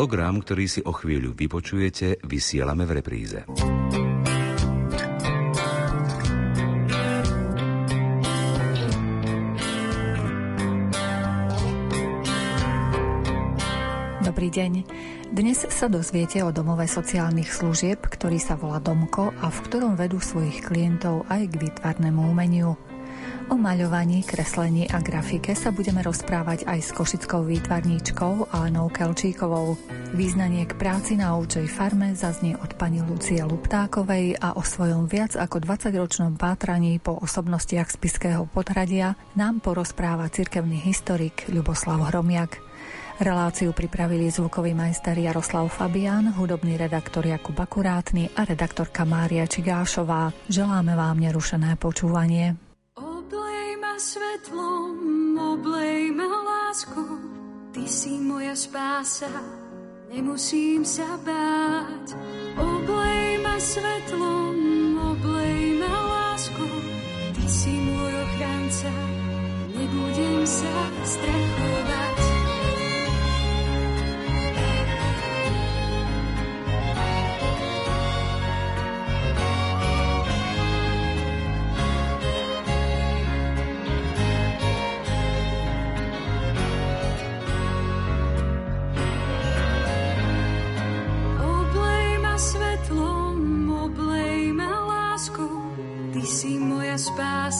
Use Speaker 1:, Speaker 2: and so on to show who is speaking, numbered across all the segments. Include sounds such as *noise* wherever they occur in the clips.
Speaker 1: Program, ktorý si o chvíľu vypočujete, vysielame v repríze.
Speaker 2: Dobrý deň. Dnes sa dozviete o domove sociálnych služieb, ktorý sa volá Domko a v ktorom vedú svojich klientov aj k výtvarnému umeniu. O maľovaní, kreslení a grafike sa budeme rozprávať aj s košickou výtvarníčkou Alenou Kelčíkovou. Význanie k práci na ovčej farme zaznie od pani Lucie Luptákovej a o svojom viac ako 20-ročnom pátraní po osobnostiach spiského podhradia nám porozpráva cirkevný historik Ľuboslav Hromiak. Reláciu pripravili zvukový majster Jaroslav Fabián, hudobný redaktor Jakub Akurátny a redaktorka Mária Čigášová. Želáme vám nerušené počúvanie
Speaker 3: svetlom, oblej ma lásku, ty si moja spása, nemusím sa báť. Oblej ma svetlom, oblej ma ty si môj ochranca, nebudem sa strachovať.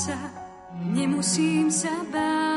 Speaker 3: Spása, nemusím sa báť.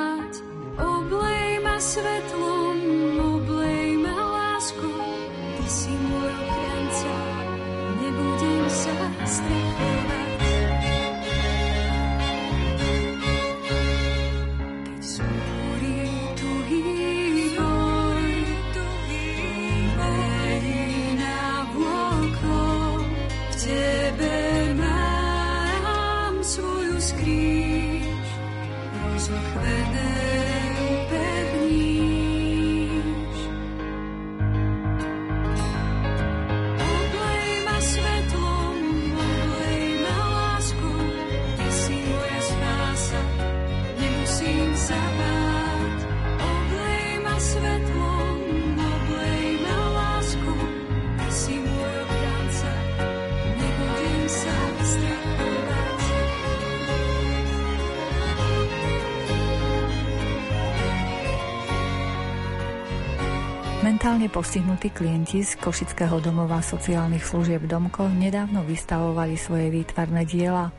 Speaker 2: Mentálne postihnutí klienti z Košického domova sociálnych služieb Domko nedávno vystavovali svoje výtvarné diela.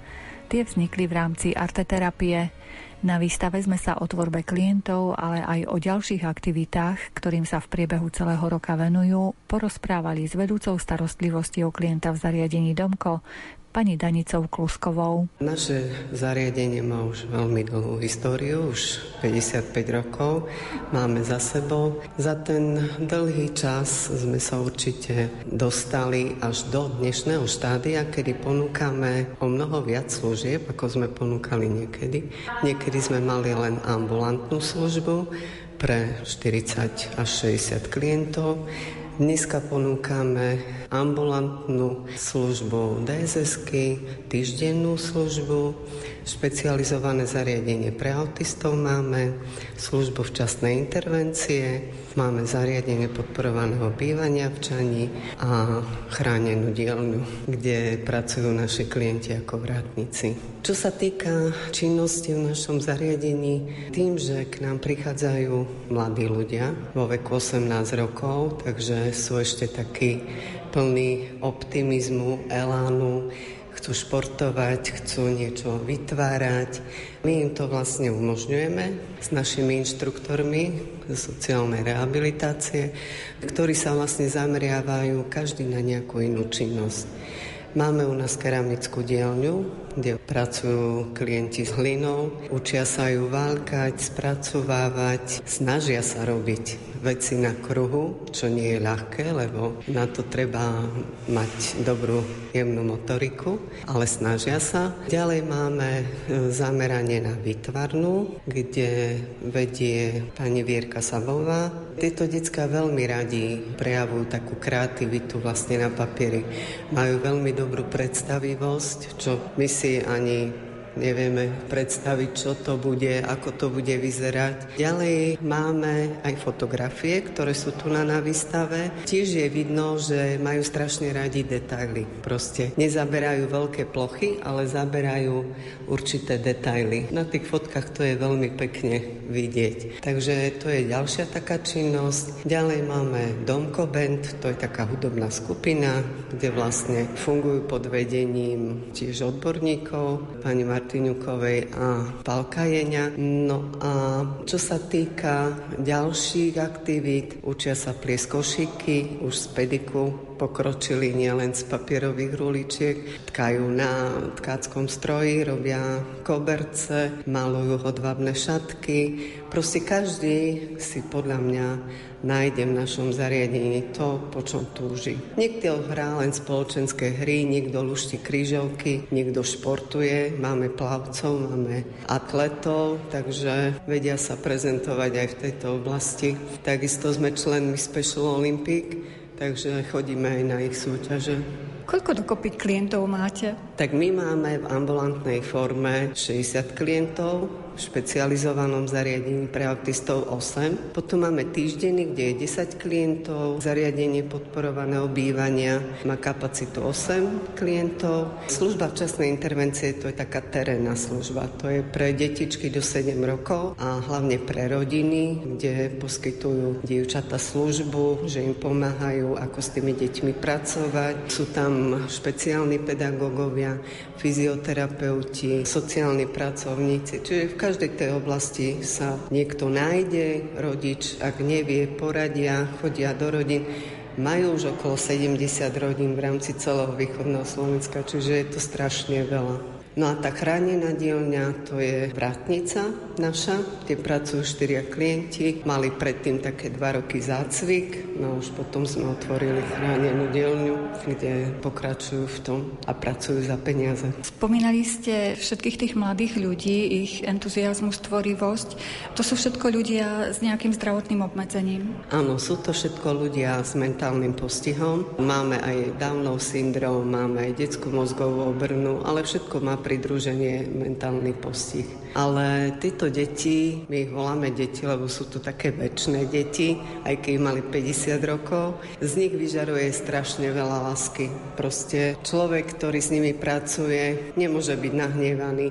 Speaker 2: Tie vznikli v rámci arteterapie. Na výstave sme sa o tvorbe klientov, ale aj o ďalších aktivitách, ktorým sa v priebehu celého roka venujú, porozprávali s vedúcou starostlivosti o klienta v zariadení Domko, pani Danicou Kluskovou.
Speaker 4: Naše zariadenie má už veľmi dlhú históriu, už 55 rokov máme za sebou. Za ten dlhý čas sme sa určite dostali až do dnešného štádia, kedy ponúkame o mnoho viac služieb, ako sme ponúkali niekedy. Niekedy sme mali len ambulantnú službu pre 40 až 60 klientov. Dneska ponúkame ambulantnú službu dss týždennú službu, špecializované zariadenie pre autistov máme, službu včasnej intervencie, Máme zariadenie podporovaného bývania v Čani a chránenú dielňu, kde pracujú naši klienti ako vrátnici. Čo sa týka činnosti v našom zariadení, tým, že k nám prichádzajú mladí ľudia vo veku 18 rokov, takže sú ešte takí plní optimizmu, elánu, chcú športovať, chcú niečo vytvárať. My im to vlastne umožňujeme s našimi inštruktormi sociálnej rehabilitácie, ktorí sa vlastne zameriavajú každý na nejakú inú činnosť. Máme u nás keramickú dielňu, kde pracujú klienti s hlinou, učia sa ju válkať, spracovávať, snažia sa robiť veci na kruhu, čo nie je ľahké, lebo na to treba mať dobrú jemnú motoriku, ale snažia sa. Ďalej máme e, zameranie na výtvarnú, kde vedie pani Vierka Savová. Tieto detská veľmi radi prejavujú takú kreativitu vlastne na papieri. Majú veľmi dobrú predstavivosť, čo my ani nevieme predstaviť, čo to bude, ako to bude vyzerať. Ďalej máme aj fotografie, ktoré sú tu na, na výstave. Tiež je vidno, že majú strašne radi detaily. Proste nezaberajú veľké plochy, ale zaberajú určité detaily. Na tých fotkách to je veľmi pekne vidieť. Takže to je ďalšia taká činnosť. Ďalej máme Domko Band, to je taká hudobná skupina, kde vlastne fungujú pod vedením tiež odborníkov, pani Martinukovej a Palka Jeňa. No a čo sa týka ďalších aktivít, učia sa plieskošiky už z pediku, pokročili nielen z papierových ruličiek, tkajú na tkáckom stroji, robia koberce, malujú hodvabné šatky. Proste každý si podľa mňa nájde v našom zariadení to, po čom túži. Niekto hrá len spoločenské hry, niekto lušti krížovky, niekto športuje, máme plavcov, máme atletov, takže vedia sa prezentovať aj v tejto oblasti. Takisto sme členmi Special Olympic, takže chodíme aj na ich súťaže.
Speaker 5: Koľko dokopy klientov máte?
Speaker 4: Tak my máme v ambulantnej forme 60 klientov, špecializovanom zariadení pre autistov 8. Potom máme týždenný, kde je 10 klientov, zariadenie podporovaného bývania má kapacitu 8 klientov. Služba včasnej intervencie to je taká terénna služba. To je pre detičky do 7 rokov a hlavne pre rodiny, kde poskytujú dievčata službu, že im pomáhajú, ako s tými deťmi pracovať. Sú tam špeciálni pedagógovia, fyzioterapeuti, sociálni pracovníci. Čiže v každej tej oblasti sa niekto nájde, rodič, ak nevie, poradia, chodia do rodín. Majú už okolo 70 rodín v rámci celého východného Slovenska, čiže je to strašne veľa. No a tá chránená dielňa to je vrátnica naša, kde pracujú štyria klienti. Mali predtým také dva roky zácvik, no už potom sme otvorili chránenú dielňu, kde pokračujú v tom a pracujú za peniaze.
Speaker 5: Spomínali ste všetkých tých mladých ľudí, ich entuziasmus, tvorivosť. To sú všetko ľudia s nejakým zdravotným obmedzením?
Speaker 4: Áno, sú to všetko ľudia s mentálnym postihom. Máme aj Downov syndrom, máme aj detskú mozgovú obrnu, ale všetko má pridruženie mentálny postih. Ale títo deti, my ich voláme deti, lebo sú to také väčšie deti, aj keď mali 50 rokov, z nich vyžaruje strašne veľa lásky. Proste človek, ktorý s nimi pracuje, nemôže byť nahnevaný.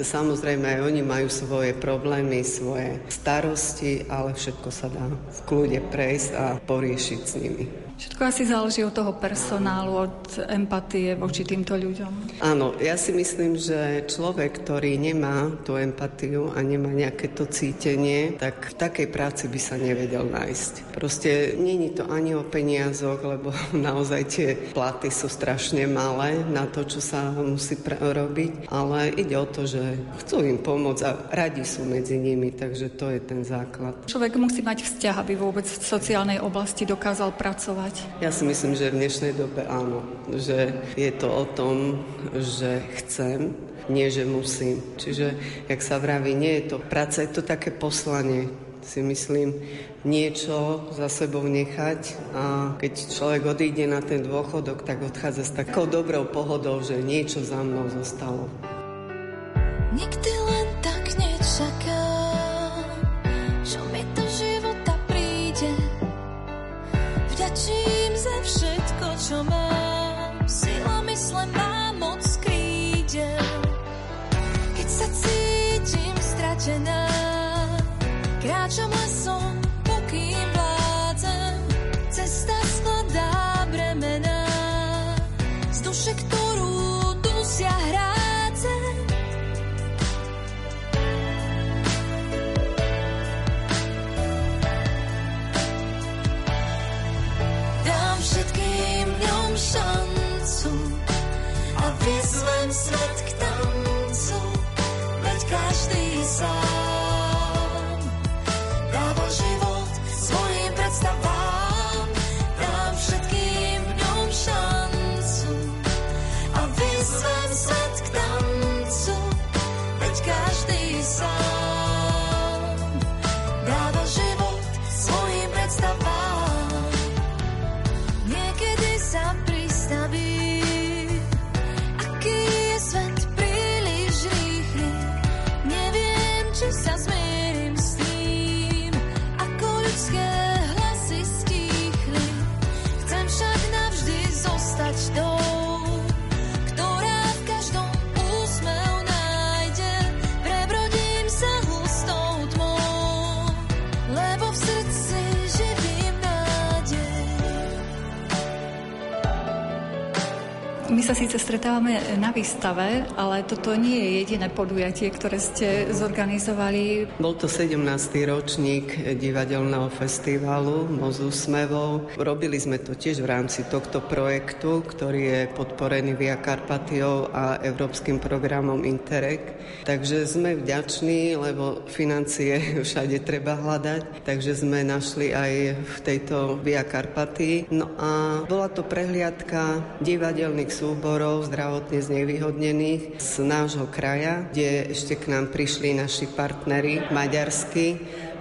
Speaker 4: Samozrejme, aj oni majú svoje problémy, svoje starosti, ale všetko sa dá v kľude prejsť a poriešiť s nimi.
Speaker 5: Všetko asi záleží od toho personálu, od empatie voči týmto ľuďom.
Speaker 4: Áno, ja si myslím, že človek, ktorý nemá tú empatiu a nemá nejaké to cítenie, tak v takej práci by sa nevedel nájsť. Proste není to ani o peniazoch, lebo *laughs* naozaj tie platy sú strašne malé na to, čo sa musí robiť, ale ide o to, že chcú im pomôcť a radi sú medzi nimi, takže to je ten základ.
Speaker 5: Človek musí mať vzťah, aby vôbec v sociálnej oblasti dokázal pracovať
Speaker 4: ja si myslím, že v dnešnej dobe áno. Že je to o tom, že chcem, nie že musím. Čiže, jak sa vraví, nie je to práca, je to také poslanie si myslím, niečo za sebou nechať a keď človek odíde na ten dôchodok, tak odchádza s takou dobrou pohodou, že niečo za mnou zostalo.
Speaker 6: Nikdy len Vďačím všetko, čo mám. Sa
Speaker 5: síce stretávame na výstave, ale toto nie je jediné podujatie, ktoré ste zorganizovali.
Speaker 4: Bol to 17. ročník divadelného festivalu Mozu Smevou. Robili sme to tiež v rámci tohto projektu, ktorý je podporený Via Karpatiou a Európskym programom Interreg. Takže sme vďační, lebo financie *laughs* všade treba hľadať, takže sme našli aj v tejto Via Karpatii. No a bola to prehliadka divadelných súborov zdravotne znevýhodnených z nášho kraja, kde ešte k nám prišli naši partnery maďarskí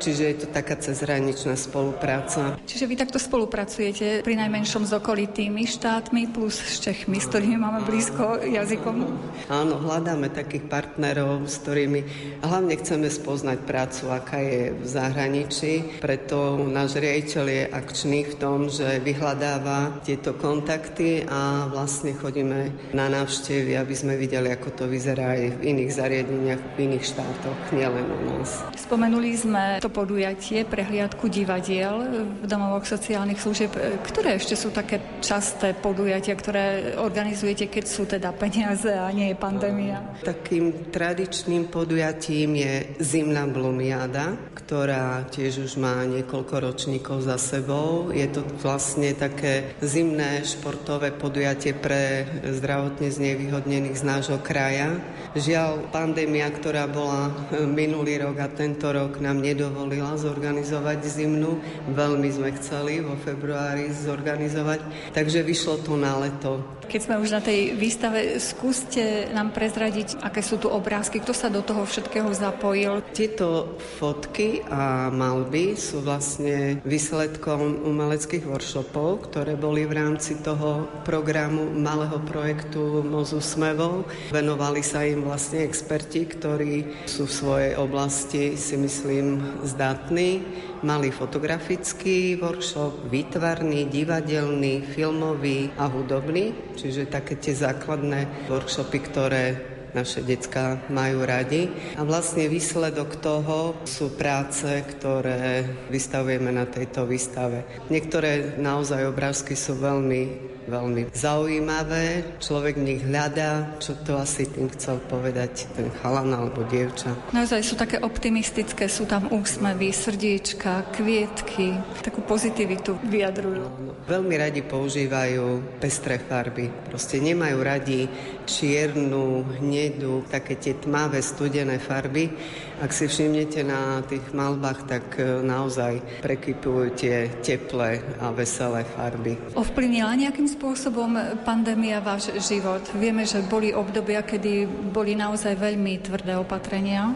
Speaker 4: čiže je to taká cezhraničná spolupráca.
Speaker 5: Čiže vy takto spolupracujete pri najmenšom s okolitými štátmi plus s Čechmi, s ktorými máme blízko jazykom?
Speaker 4: Áno, hľadáme takých partnerov, s ktorými hlavne chceme spoznať prácu, aká je v zahraničí. Preto náš riaditeľ je akčný v tom, že vyhľadáva tieto kontakty a vlastne chodíme na návštevy, aby sme videli, ako to vyzerá aj v iných zariadeniach, v iných štátoch, nielen u nás.
Speaker 5: Spomenuli sme to podujatie, prehliadku divadiel v domovoch sociálnych služieb. Ktoré ešte sú také časté podujatia, ktoré organizujete, keď sú teda peniaze a nie je pandémia?
Speaker 4: Takým tradičným podujatím je Zimná Blumiada, ktorá tiež už má niekoľko ročníkov za sebou. Je to vlastne také zimné športové podujatie pre zdravotne znevýhodnených z nášho kraja. Žiaľ, pandémia, ktorá bola minulý rok a tento rok nám nedovolila dovolila zorganizovať zimnú. Veľmi sme chceli vo februári zorganizovať, takže vyšlo to na leto.
Speaker 5: Keď sme už na tej výstave, skúste nám prezradiť, aké sú tu obrázky, kto sa do toho všetkého zapojil.
Speaker 4: Tieto fotky a malby sú vlastne výsledkom umeleckých workshopov, ktoré boli v rámci toho programu malého projektu Mozu Smevou. Venovali sa im vlastne experti, ktorí sú v svojej oblasti, si myslím, zdatní. Mali fotografický workshop, výtvarný, divadelný, filmový a hudobný, čiže také tie základné workshopy, ktoré naše decka majú radi. A vlastne výsledok toho sú práce, ktoré vystavujeme na tejto výstave. Niektoré naozaj obrázky sú veľmi veľmi zaujímavé. Človek v nich hľadá, čo to asi tým chcel povedať ten chalan alebo dievča.
Speaker 5: Naozaj sú také optimistické, sú tam úsmevy, srdiečka, kvietky, takú pozitivitu vyjadrujú.
Speaker 4: Veľmi radi používajú pestré farby. Proste nemajú radi čiernu, hnedu, také tie tmavé, studené farby. Ak si všimnete na tých malbách, tak e, naozaj prekypujú tie teplé a veselé farby.
Speaker 5: Ovplyvnila nejakým spôsobom pandémia váš život? Vieme, že boli obdobia, kedy boli naozaj veľmi tvrdé opatrenia.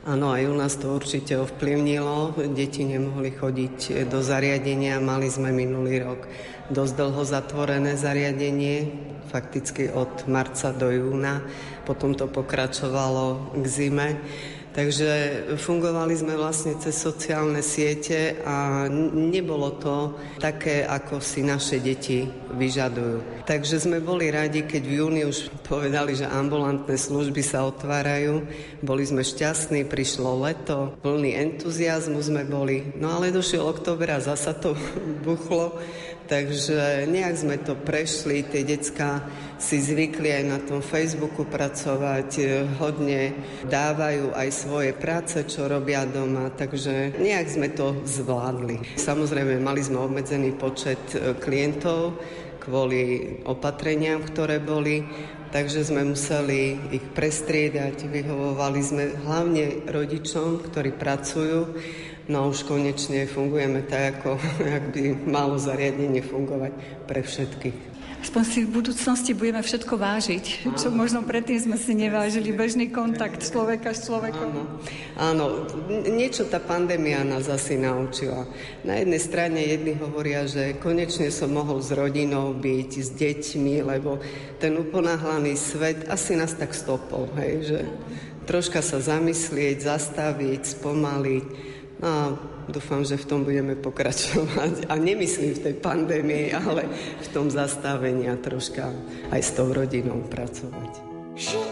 Speaker 4: Áno, aj u nás to určite ovplyvnilo. Deti nemohli chodiť do zariadenia. Mali sme minulý rok dosť dlho zatvorené zariadenie, fakticky od marca do júna. Potom to pokračovalo k zime. Takže fungovali sme vlastne cez sociálne siete a nebolo to také, ako si naše deti vyžadujú. Takže sme boli radi, keď v júni už povedali, že ambulantné služby sa otvárajú. Boli sme šťastní, prišlo leto, plný entuziasmu sme boli. No ale došiel október a zasa to *laughs* buchlo. Takže nejak sme to prešli, tie decka si zvykli aj na tom Facebooku pracovať, hodne dávajú aj svoje práce, čo robia doma, takže nejak sme to zvládli. Samozrejme, mali sme obmedzený počet e, klientov kvôli opatreniam, ktoré boli, takže sme museli ich prestriedať, vyhovovali sme hlavne rodičom, ktorí pracujú, No už konečne fungujeme tak, ako *laughs* ak by malo zariadenie fungovať pre všetkých.
Speaker 5: Aspoň si v budúcnosti budeme všetko vážiť, čo možno predtým sme si nevážili, bežný kontakt človeka s človekom.
Speaker 4: Áno, áno, niečo tá pandémia nás asi naučila. Na jednej strane jedni hovoria, že konečne som mohol s rodinou byť, s deťmi, lebo ten uponáhlaný svet asi nás tak stopol, hej, že troška sa zamyslieť, zastaviť, spomaliť. A dúfam, že v tom budeme pokračovať. A nemyslím v tej pandémii, ale v tom zastavení a troška aj s tou rodinou pracovať.
Speaker 7: Ži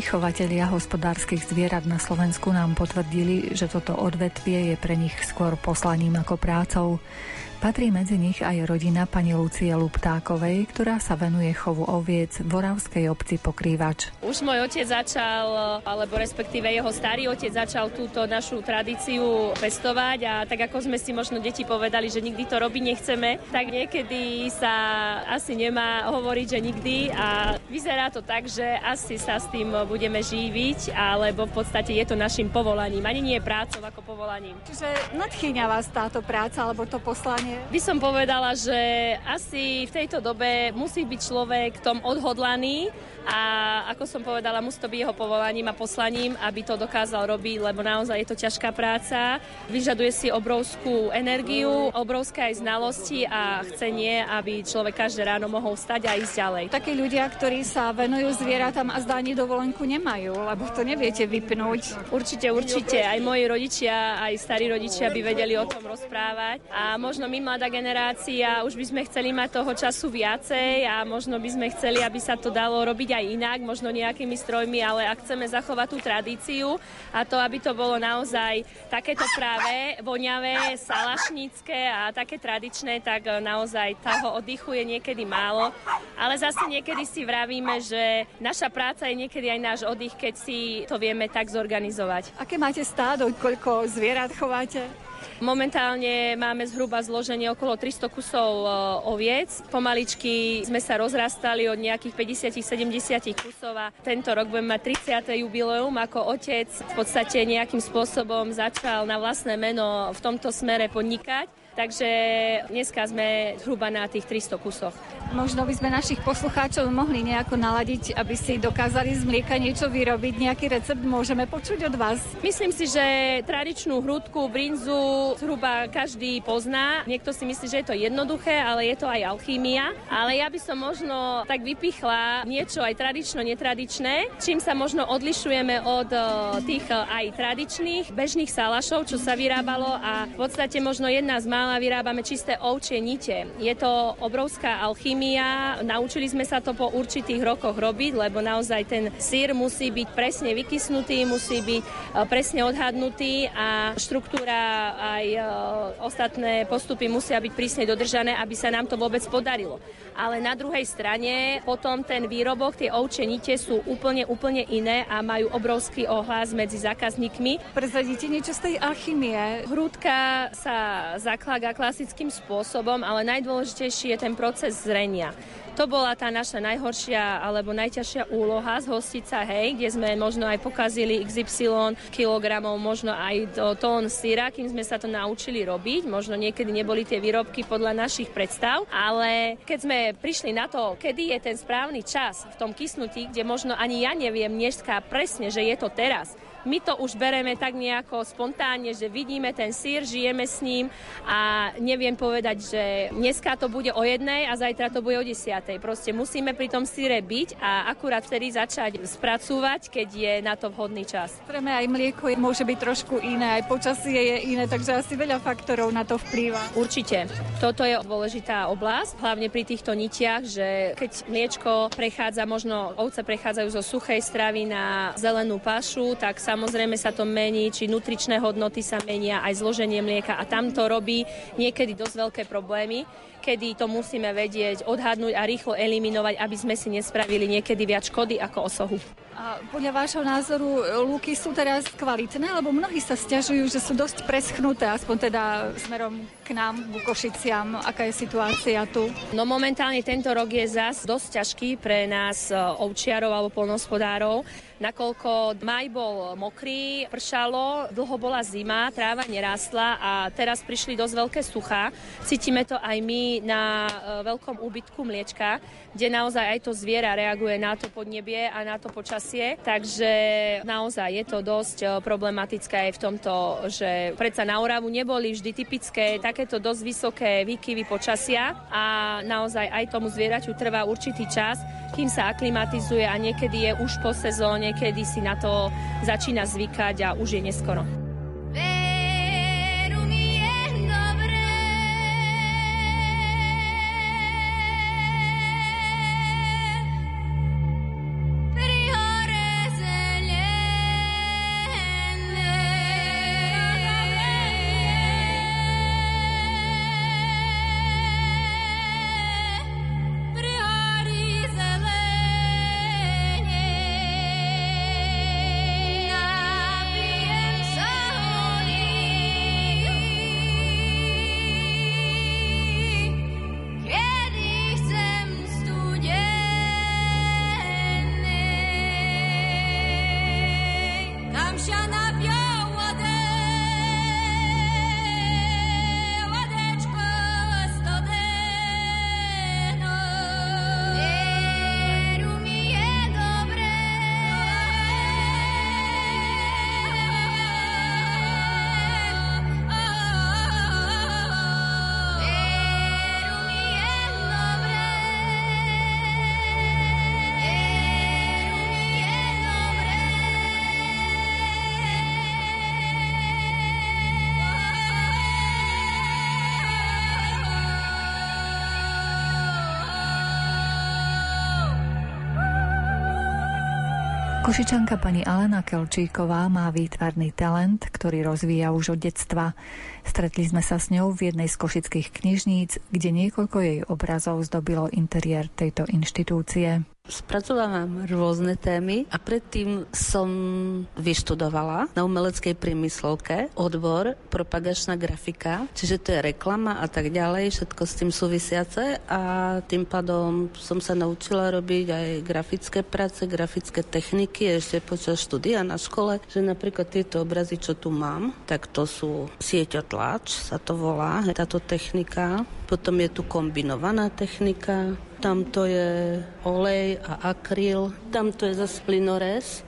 Speaker 5: Chovatelia hospodárskych zvierat na Slovensku nám potvrdili, že toto odvetvie je pre nich skôr poslaním ako prácou. Patrí medzi nich aj rodina pani Lucie Luptákovej, ktorá sa venuje chovu oviec v Oravskej obci Pokrývač.
Speaker 8: Už môj otec začal, alebo respektíve jeho starý otec začal túto našu tradíciu pestovať a tak ako sme si možno deti povedali, že nikdy to robiť nechceme, tak niekedy sa asi nemá hovoriť, že nikdy a vyzerá to tak, že asi sa s tým budeme živiť, alebo v podstate je to našim povolaním, ani nie prácou ako povolaním.
Speaker 5: Čiže nadchýňa vás táto práca alebo to poslanie?
Speaker 8: By som povedala, že asi v tejto dobe musí byť človek tom odhodlaný a ako som povedala, musí to byť jeho povolaním a poslaním, aby to dokázal robiť, lebo naozaj je to ťažká práca, vyžaduje si obrovskú energiu, obrovské aj znalosti a chcenie, aby človek každé ráno mohol stať a ísť ďalej.
Speaker 5: Takí ľudia, ktorí sa venujú zvieratám a zdá ani dovolenku nemajú, lebo to neviete vypnúť.
Speaker 8: Určite, určite. Aj moji rodičia, aj starí rodičia by vedeli o tom rozprávať. A možno my mladá generácia už by sme chceli mať toho času viacej a možno by sme chceli, aby sa to dalo robiť aj inak, možno nejakými strojmi, ale ak chceme zachovať tú tradíciu a to, aby to bolo naozaj takéto práve, voňavé, salašnícke a také tradičné, tak naozaj toho oddychu je niekedy málo. Ale zase niekedy si vravíme, že naša práca je niekedy aj náš oddych, keď si to vieme tak zorganizovať.
Speaker 5: Aké máte stádo, koľko zvierat chováte?
Speaker 8: Momentálne máme zhruba zloženie okolo 300 kusov e, oviec. Pomaličky sme sa rozrastali od nejakých 50-70 kusov a tento rok budeme mať 30. jubileum ako otec v podstate nejakým spôsobom začal na vlastné meno v tomto smere podnikať Takže dneska sme zhruba na tých 300 kusoch.
Speaker 5: Možno by sme našich poslucháčov mohli nejako naladiť, aby si dokázali z mlieka niečo vyrobiť, nejaký recept môžeme počuť od vás.
Speaker 8: Myslím si, že tradičnú hrudku, brinzu zhruba každý pozná. Niekto si myslí, že je to jednoduché, ale je to aj alchýmia. Ale ja by som možno tak vypichla niečo aj tradično, netradičné, čím sa možno odlišujeme od eh, tých eh, aj tradičných bežných salašov, čo sa vyrábalo a v podstate možno jedna z mala, vyrábame čisté ovčie nite. Je to obrovská alchymia, naučili sme sa to po určitých rokoch robiť, lebo naozaj ten sír musí byť presne vykysnutý, musí byť e, presne odhadnutý a štruktúra aj e, ostatné postupy musia byť prísne dodržané, aby sa nám to vôbec podarilo. Ale na druhej strane potom ten výrobok, tie ovčie nite sú úplne, úplne iné a majú obrovský ohlas medzi zákazníkmi.
Speaker 5: Prezradíte niečo z tej alchymie?
Speaker 8: Hrúdka sa zakladá klasickým spôsobom, ale najdôležitejší je ten proces zrenia. To bola tá naša najhoršia alebo najťažšia úloha z hostica, hej, kde sme možno aj pokazili XY kilogramov, možno aj tón syra, kým sme sa to naučili robiť. Možno niekedy neboli tie výrobky podľa našich predstav, ale keď sme prišli na to, kedy je ten správny čas v tom kysnutí, kde možno ani ja neviem dneska presne, že je to teraz, my to už bereme tak nejako spontánne, že vidíme ten sír, žijeme s ním a neviem povedať, že dneska to bude o jednej a zajtra to bude o desiatej. Proste musíme pri tom síre byť a akurát vtedy začať spracúvať, keď je na to vhodný čas.
Speaker 5: Zrejme aj mlieko môže byť trošku iné, aj počasie je iné, takže asi veľa faktorov na to vplýva.
Speaker 8: Určite. Toto je dôležitá oblasť, hlavne pri týchto nitiach, že keď mliečko prechádza, možno ovce prechádzajú zo suchej stravy na zelenú pašu, tak sa Samozrejme sa to mení, či nutričné hodnoty sa menia, aj zloženie mlieka a tam to robí niekedy dosť veľké problémy kedy to musíme vedieť, odhadnúť a rýchlo eliminovať, aby sme si nespravili niekedy viac škody ako osohu.
Speaker 5: A podľa vášho názoru lúky sú teraz kvalitné, lebo mnohí sa stiažujú, že sú dosť preschnuté, aspoň teda smerom k nám, k Košiciam. Aká je situácia tu?
Speaker 8: No momentálne tento rok je zas dosť ťažký pre nás e, ovčiarov alebo polnospodárov, nakoľko maj bol mokrý, pršalo, dlho bola zima, tráva nerástla a teraz prišli dosť veľké suchá. Cítime to aj my na e, veľkom úbytku mliečka, kde naozaj aj to zviera reaguje na to podnebie a na to počasie takže naozaj je to dosť eh, problematické aj v tomto, že predsa na Oravu neboli vždy typické takéto dosť vysoké výkyvy počasia a naozaj aj tomu zvieraťu trvá určitý čas, kým sa aklimatizuje a niekedy je už po sezóne, kedy si na to začína zvykať a už je neskoro.
Speaker 5: Košičanka pani Alena Kelčíková má výtvarný talent, ktorý rozvíja už od detstva. Stretli sme sa s ňou v jednej z košických knižníc, kde niekoľko jej obrazov zdobilo interiér tejto inštitúcie.
Speaker 9: Spracovávam rôzne témy a predtým som vyštudovala na umeleckej priemyslovke odbor propagačná grafika, čiže to je reklama a tak ďalej, všetko s tým súvisiace a tým pádom som sa naučila robiť aj grafické práce, grafické techniky ešte počas štúdia na škole, že napríklad tieto obrazy, čo tu mám, tak to sú sieťotlač, sa to volá, táto technika. Potom je tu kombinovaná technika, tamto je olej a akryl, tamto je zase plynores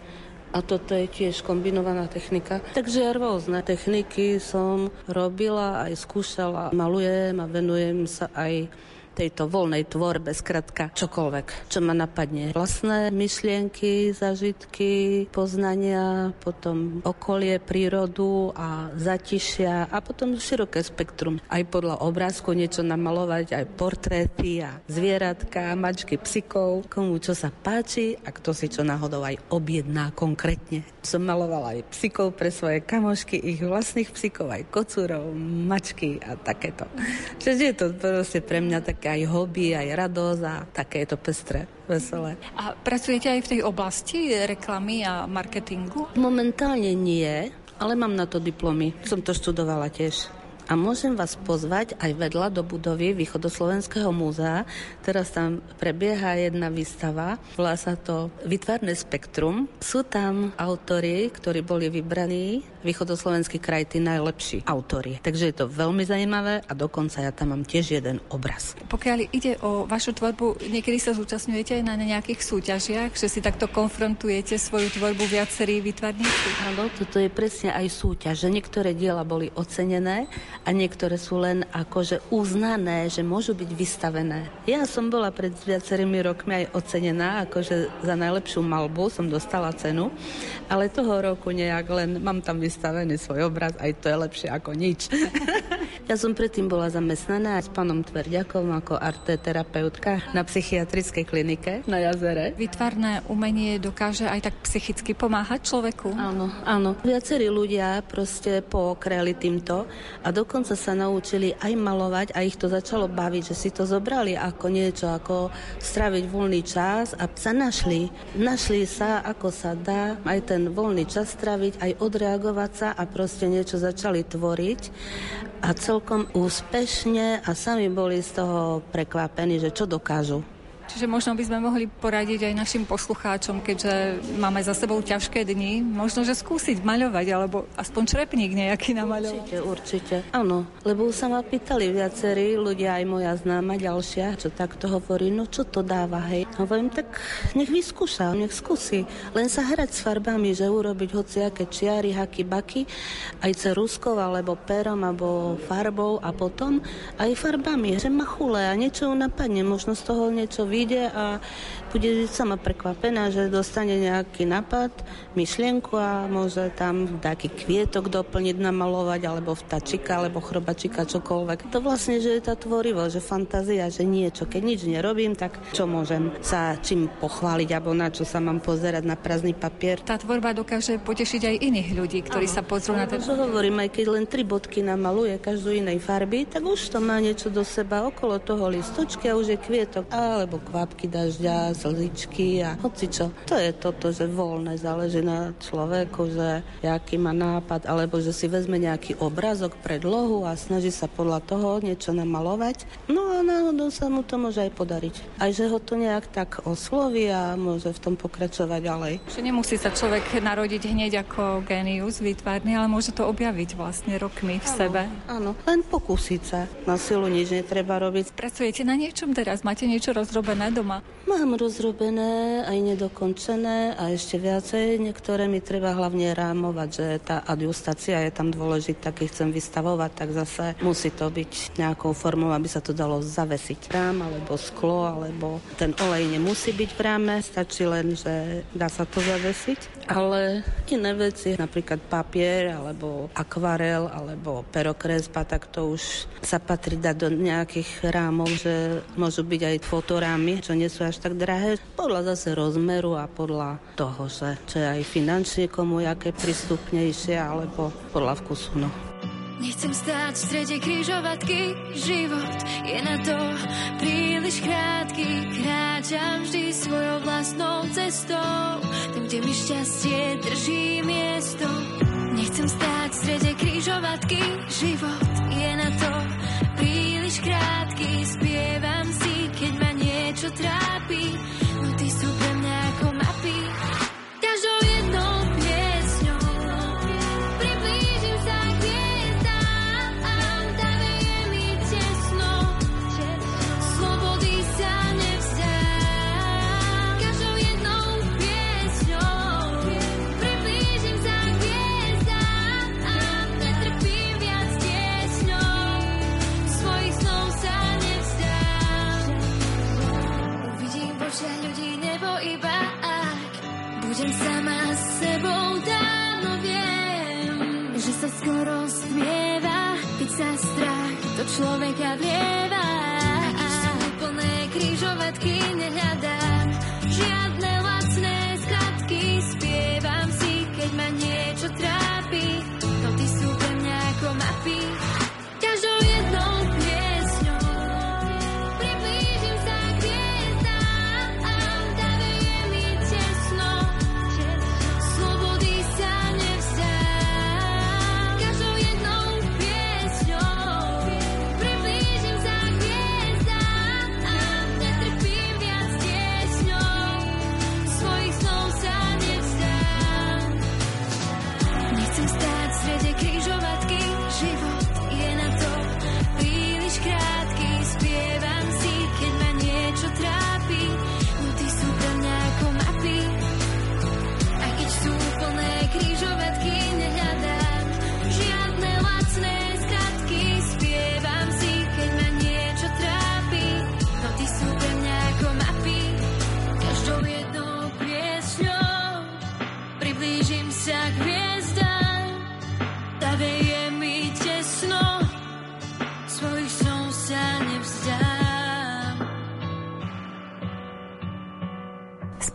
Speaker 9: a toto je tiež kombinovaná technika. Takže rôzne techniky som robila, aj skúšala, malujem a venujem sa aj tejto voľnej tvorbe, skratka čokoľvek, čo ma napadne. Vlastné myšlienky, zažitky, poznania, potom okolie, prírodu a zatišia a potom široké spektrum. Aj podľa obrázku niečo namalovať, aj portréty a zvieratka, mačky, psikov, komu čo sa páči a kto si čo náhodou aj objedná konkrétne. Som malovala aj psikov pre svoje kamošky, ich vlastných psikov, aj kocúrov, mačky a takéto. Čiže je to proste pre mňa také aj hobby, aj radosť a také je to pestré, veselé.
Speaker 5: A pracujete aj v tej oblasti reklamy a marketingu?
Speaker 9: Momentálne nie, ale mám na to diplomy. Som to študovala tiež. A môžem vás pozvať aj vedľa do budovy Východoslovenského múzea. Teraz tam prebieha jedna výstava, volá sa to Vytvarné spektrum. Sú tam autory, ktorí boli vybraní východoslovenský kraj, tí najlepší autory. Takže je to veľmi zaujímavé a dokonca ja tam mám tiež jeden obraz.
Speaker 5: Pokiaľ ide o vašu tvorbu, niekedy sa zúčastňujete aj na nejakých súťažiach, že si takto konfrontujete svoju tvorbu viacerí výtvarníci?
Speaker 9: Áno, toto je presne aj súťaž, že niektoré diela boli ocenené a niektoré sú len akože uznané, že môžu byť vystavené. Ja som bola pred viacerými rokmi aj ocenená, akože za najlepšiu malbu som dostala cenu, ale toho roku nejak len mám tam vystavený svoj obraz, aj to je lepšie ako nič. *laughs* ja som predtým bola zamestnaná s pánom Tverďakom ako arteterapeutka na psychiatrickej klinike na jazere.
Speaker 5: Vytvarné umenie dokáže aj tak psychicky pomáhať človeku?
Speaker 9: Áno, áno. Viacerí ľudia proste pookreli týmto a do dokonca sa naučili aj malovať a ich to začalo baviť, že si to zobrali ako niečo, ako straviť voľný čas a sa našli. Našli sa, ako sa dá aj ten voľný čas straviť, aj odreagovať sa a proste niečo začali tvoriť a celkom úspešne a sami boli z toho prekvapení, že čo dokážu.
Speaker 5: Čiže možno by sme mohli poradiť aj našim poslucháčom, keďže máme za sebou ťažké dni, možno, že skúsiť maľovať, alebo aspoň črepník nejaký namaľovať.
Speaker 9: Určite, určite. Áno, lebo sa ma pýtali viacerí ľudia, aj moja známa ďalšia, čo takto hovorí, no čo to dáva, hej. Hovorím, tak nech vyskúša, nech skúsi. Len sa hrať s farbami, že urobiť hociaké čiary, haky, baky, aj ceruskou, alebo perom, alebo farbou a potom aj farbami, že ma chule a niečo napadne, možno z toho niečo vyjde a bude sama prekvapená, že dostane nejaký nápad, myšlienku a môže tam taký kvietok doplniť, namalovať, alebo vtačika, alebo chrobačika, čokoľvek. To vlastne, že je tá tvorivosť, že fantázia, že niečo, keď nič nerobím, tak čo môžem sa čím pochváliť, alebo na čo sa mám pozerať na prázdny papier.
Speaker 5: Tá tvorba dokáže potešiť aj iných ľudí, ktorí ano. sa pozrú na
Speaker 9: to. Čo hovorím, aj keď len tri bodky namaluje každú inej farby, tak už to má niečo do seba okolo toho listočky a už je kvietok, alebo kvapky dažďa, slzičky a hoci čo. To je toto, že voľné záleží na človeku, že aký má nápad, alebo že si vezme nejaký obrazok, predlohu a snaží sa podľa toho niečo namalovať. No a náhodou sa mu to môže aj podariť. Aj že ho to nejak tak osloví a môže v tom pokračovať ďalej.
Speaker 5: Že nemusí sa človek narodiť hneď ako genius výtvarný, ale môže to objaviť vlastne rokmi v
Speaker 9: áno,
Speaker 5: sebe.
Speaker 9: Áno, len pokúsiť sa. Na silu nič netreba robiť.
Speaker 5: Pracujete na niečom teraz? Máte niečo rozrobené doma?
Speaker 9: Mám rozrobené, aj nedokončené a ešte viacej. Niektoré mi treba hlavne rámovať, že tá adjustácia je tam dôležitá, keď chcem vystavovať, tak zase musí to byť nejakou formou, aby sa to dalo zavesiť. Rám alebo sklo, alebo ten olej nemusí byť v ráme, stačí len, že dá sa to zavesiť. Ale iné veci, napríklad papier, alebo akvarel, alebo perokresba, tak to už sa patrí dať do nejakých rámov, že môžu byť aj fotorámy, čo nie sú až tak drahé. Podľa zase rozmeru a podľa toho, že čo je aj finančne komu jaké prístupnejšie, alebo podľa vkusu. No.
Speaker 6: Nechcem stáť v strede križovatky, život je na to príliš krátky. Kráčam vždy svojou vlastnou cestou, tam, kde mi šťastie drží miesto. Nechcem stáť v strede križovatky, život je na to príliš krátky. Spievam strach do človeka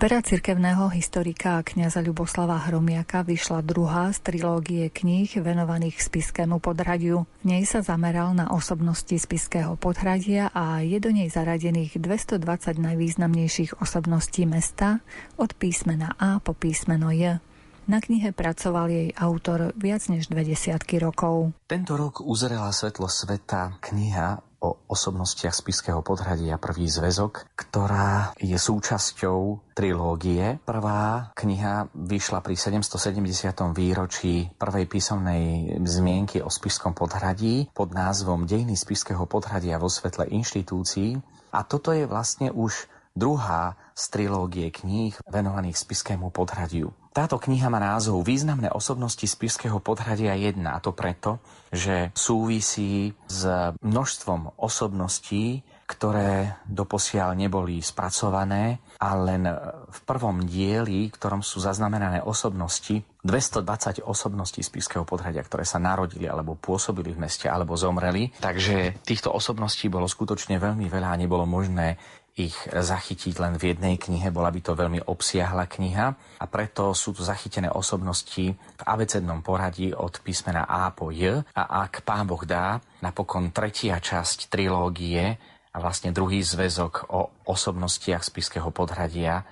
Speaker 5: pera cirkevného historika a kniaza Ľuboslava Hromiaka vyšla druhá z trilógie kníh venovaných spiskému podhradiu. V nej sa zameral na osobnosti spiského podhradia a je do nej zaradených 220 najvýznamnejších osobností mesta od písmena A po písmeno J. Na knihe pracoval jej autor viac než dve desiatky rokov.
Speaker 10: Tento rok uzrela svetlo sveta kniha o osobnostiach spiského podhradia prvý zväzok, ktorá je súčasťou trilógie. Prvá kniha vyšla pri 770. výročí prvej písomnej zmienky o spiskom podhradí pod názvom Dejiny spiského podhradia vo svetle inštitúcií. A toto je vlastne už druhá z trilógie kníh venovaných spiskému podhradiu. Táto kniha má názov Významné osobnosti spiského podhradia 1 a to preto, že súvisí s množstvom osobností, ktoré doposiaľ neboli spracované a len v prvom dieli, ktorom sú zaznamenané osobnosti, 220 osobností spiského podhradia, ktoré sa narodili alebo pôsobili v meste alebo zomreli. Takže týchto osobností bolo skutočne veľmi veľa a nebolo možné ich zachytiť len v jednej knihe, bola by to veľmi obsiahla kniha. A preto sú tu zachytené osobnosti v abecednom poradí od písmena A po J. A ak pán Boh dá, napokon tretia časť trilógie a vlastne druhý zväzok o osobnostiach spiského podhradia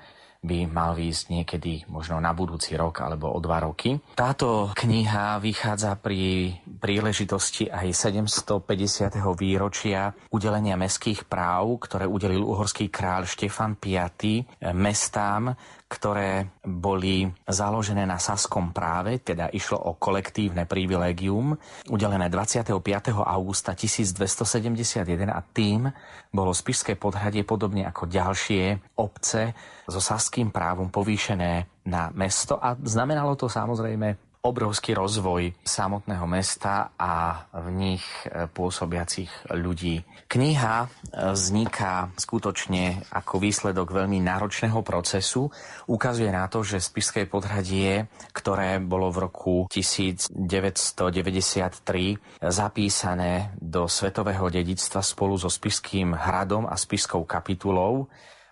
Speaker 10: by mal výjsť niekedy možno na budúci rok alebo o dva roky. Táto kniha vychádza pri príležitosti aj 750. výročia udelenia mestských práv, ktoré udelil uhorský kráľ Štefan V. mestám, ktoré boli založené na saskom práve, teda išlo o kolektívne privilegium, udelené 25. augusta 1271 a tým bolo Spišské podhradie podobne ako ďalšie obce so saským právom povýšené na mesto a znamenalo to samozrejme obrovský rozvoj samotného mesta a v nich e, pôsobiacich ľudí. Kniha e, vzniká skutočne ako výsledok veľmi náročného procesu. Ukazuje na to, že Spišské podhradie, ktoré bolo v roku 1993 zapísané do svetového dedictva spolu so Spišským hradom a Spišskou kapitulou,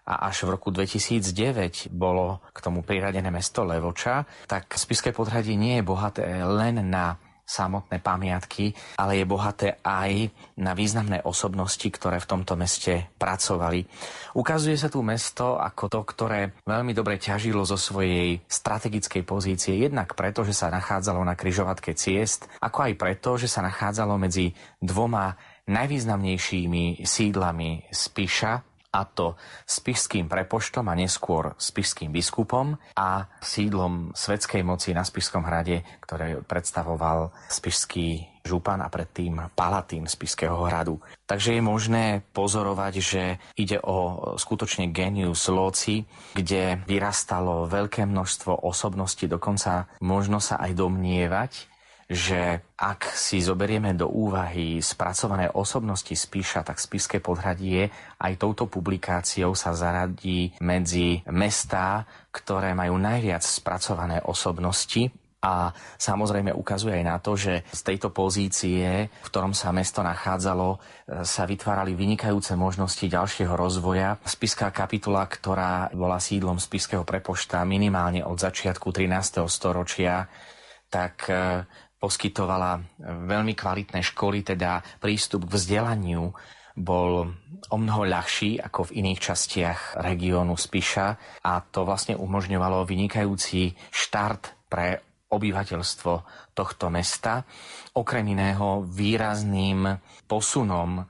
Speaker 10: a až v roku 2009 bolo k tomu priradené mesto Levoča, tak Spiské podhradie nie je bohaté len na samotné pamiatky, ale je bohaté aj na významné osobnosti, ktoré v tomto meste pracovali. Ukazuje sa tu mesto ako to, ktoré veľmi dobre ťažilo zo svojej strategickej pozície, jednak preto, že sa nachádzalo na kryžovatke ciest, ako aj preto, že sa nachádzalo medzi dvoma najvýznamnejšími sídlami Spiša, a to spišským prepoštom a neskôr spišským biskupom a sídlom svetskej moci na Spišskom hrade, ktoré predstavoval spišský župan a predtým palatín Spišského hradu. Takže je možné pozorovať, že ide o skutočne genius loci, kde vyrastalo veľké množstvo osobností, dokonca možno sa aj domnievať, že ak si zoberieme do úvahy spracované osobnosti Spíša, tak Spišské podhradie aj touto publikáciou sa zaradí medzi mestá, ktoré majú najviac spracované osobnosti A samozrejme ukazuje aj na to, že z tejto pozície, v ktorom sa mesto nachádzalo, sa vytvárali vynikajúce možnosti ďalšieho rozvoja. Spiská kapitula, ktorá bola sídlom spiského prepošta minimálne od začiatku 13. storočia, tak poskytovala veľmi kvalitné školy, teda prístup k vzdelaniu bol o mnoho ľahší ako v iných častiach regiónu Spiša a to vlastne umožňovalo vynikajúci štart pre obyvateľstvo tohto mesta. Okrem iného výrazným posunom